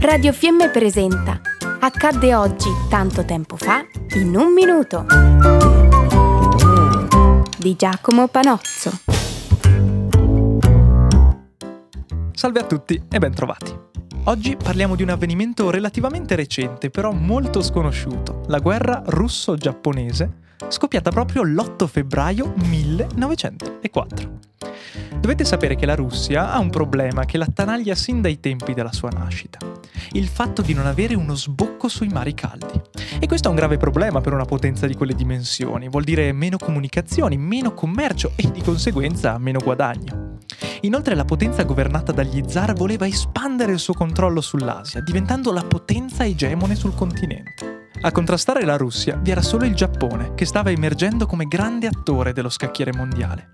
Radio Fiemme presenta Accadde oggi, tanto tempo fa, in un minuto. Di Giacomo Panozzo. Salve a tutti e ben trovati. Oggi parliamo di un avvenimento relativamente recente, però molto sconosciuto, la guerra russo-giapponese, scoppiata proprio l'8 febbraio 1904. Dovete sapere che la Russia ha un problema che l'attanaglia sin dai tempi della sua nascita. Il fatto di non avere uno sbocco sui mari caldi. E questo è un grave problema per una potenza di quelle dimensioni. Vuol dire meno comunicazioni, meno commercio e di conseguenza meno guadagno. Inoltre la potenza governata dagli zar voleva espandere il suo controllo sull'Asia, diventando la potenza egemone sul continente. A contrastare la Russia vi era solo il Giappone, che stava emergendo come grande attore dello scacchiere mondiale.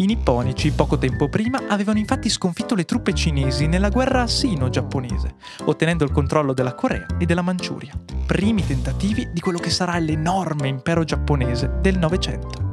I nipponici, poco tempo prima, avevano infatti sconfitto le truppe cinesi nella guerra sino-giapponese, ottenendo il controllo della Corea e della Manciuria, primi tentativi di quello che sarà l'enorme impero giapponese del Novecento.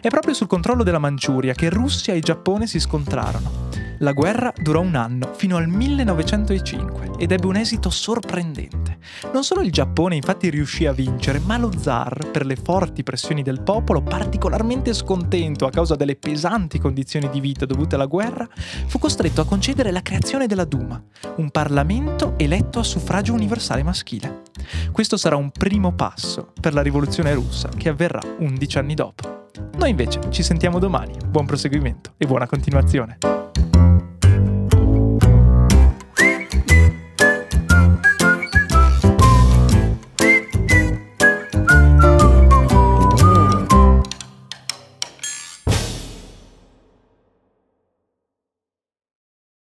È proprio sul controllo della Manciuria che Russia e Giappone si scontrarono. La guerra durò un anno, fino al 1905, ed ebbe un esito sorprendente. Non solo il Giappone infatti riuscì a vincere, ma lo zar, per le forti pressioni del popolo, particolarmente scontento a causa delle pesanti condizioni di vita dovute alla guerra, fu costretto a concedere la creazione della Duma, un Parlamento eletto a suffragio universale maschile. Questo sarà un primo passo per la rivoluzione russa che avverrà 11 anni dopo. Noi invece ci sentiamo domani. Buon proseguimento e buona continuazione.